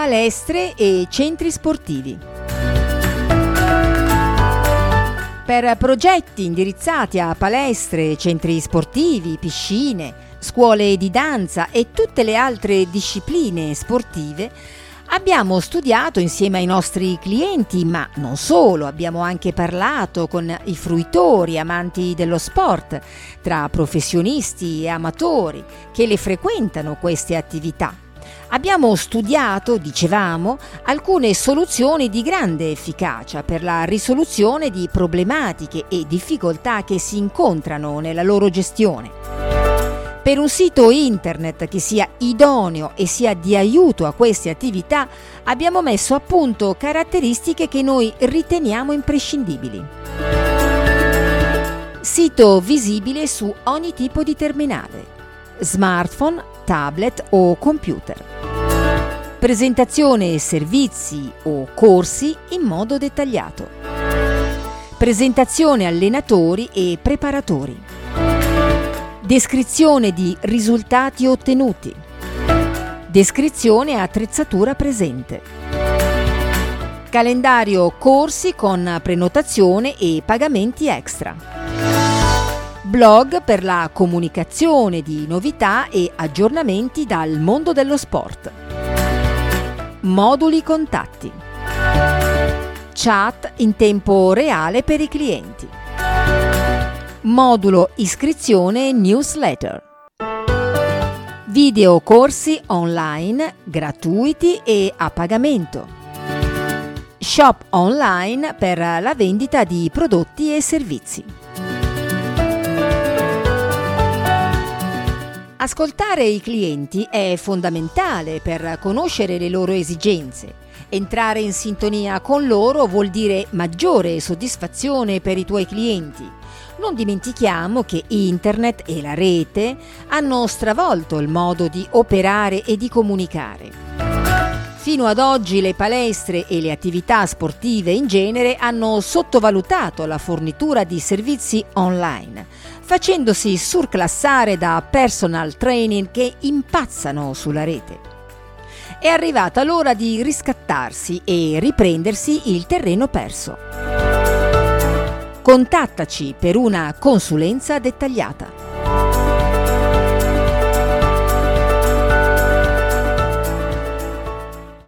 palestre e centri sportivi. Per progetti indirizzati a palestre, centri sportivi, piscine, scuole di danza e tutte le altre discipline sportive, Abbiamo studiato insieme ai nostri clienti, ma non solo, abbiamo anche parlato con i fruitori, amanti dello sport, tra professionisti e amatori che le frequentano queste attività. Abbiamo studiato, dicevamo, alcune soluzioni di grande efficacia per la risoluzione di problematiche e difficoltà che si incontrano nella loro gestione. Per un sito internet che sia idoneo e sia di aiuto a queste attività abbiamo messo a punto caratteristiche che noi riteniamo imprescindibili. Sito visibile su ogni tipo di terminale, smartphone, tablet o computer. Presentazione servizi o corsi in modo dettagliato. Presentazione allenatori e preparatori. Descrizione di risultati ottenuti. Descrizione attrezzatura presente. Calendario corsi con prenotazione e pagamenti extra. Blog per la comunicazione di novità e aggiornamenti dal mondo dello sport. Moduli contatti. Chat in tempo reale per i clienti modulo iscrizione newsletter. Video corsi online gratuiti e a pagamento. Shop online per la vendita di prodotti e servizi. Ascoltare i clienti è fondamentale per conoscere le loro esigenze. Entrare in sintonia con loro vuol dire maggiore soddisfazione per i tuoi clienti non dimentichiamo che Internet e la rete hanno stravolto il modo di operare e di comunicare. Fino ad oggi le palestre e le attività sportive in genere hanno sottovalutato la fornitura di servizi online, facendosi surclassare da personal training che impazzano sulla rete. È arrivata l'ora di riscattarsi e riprendersi il terreno perso. Contattaci per una consulenza dettagliata.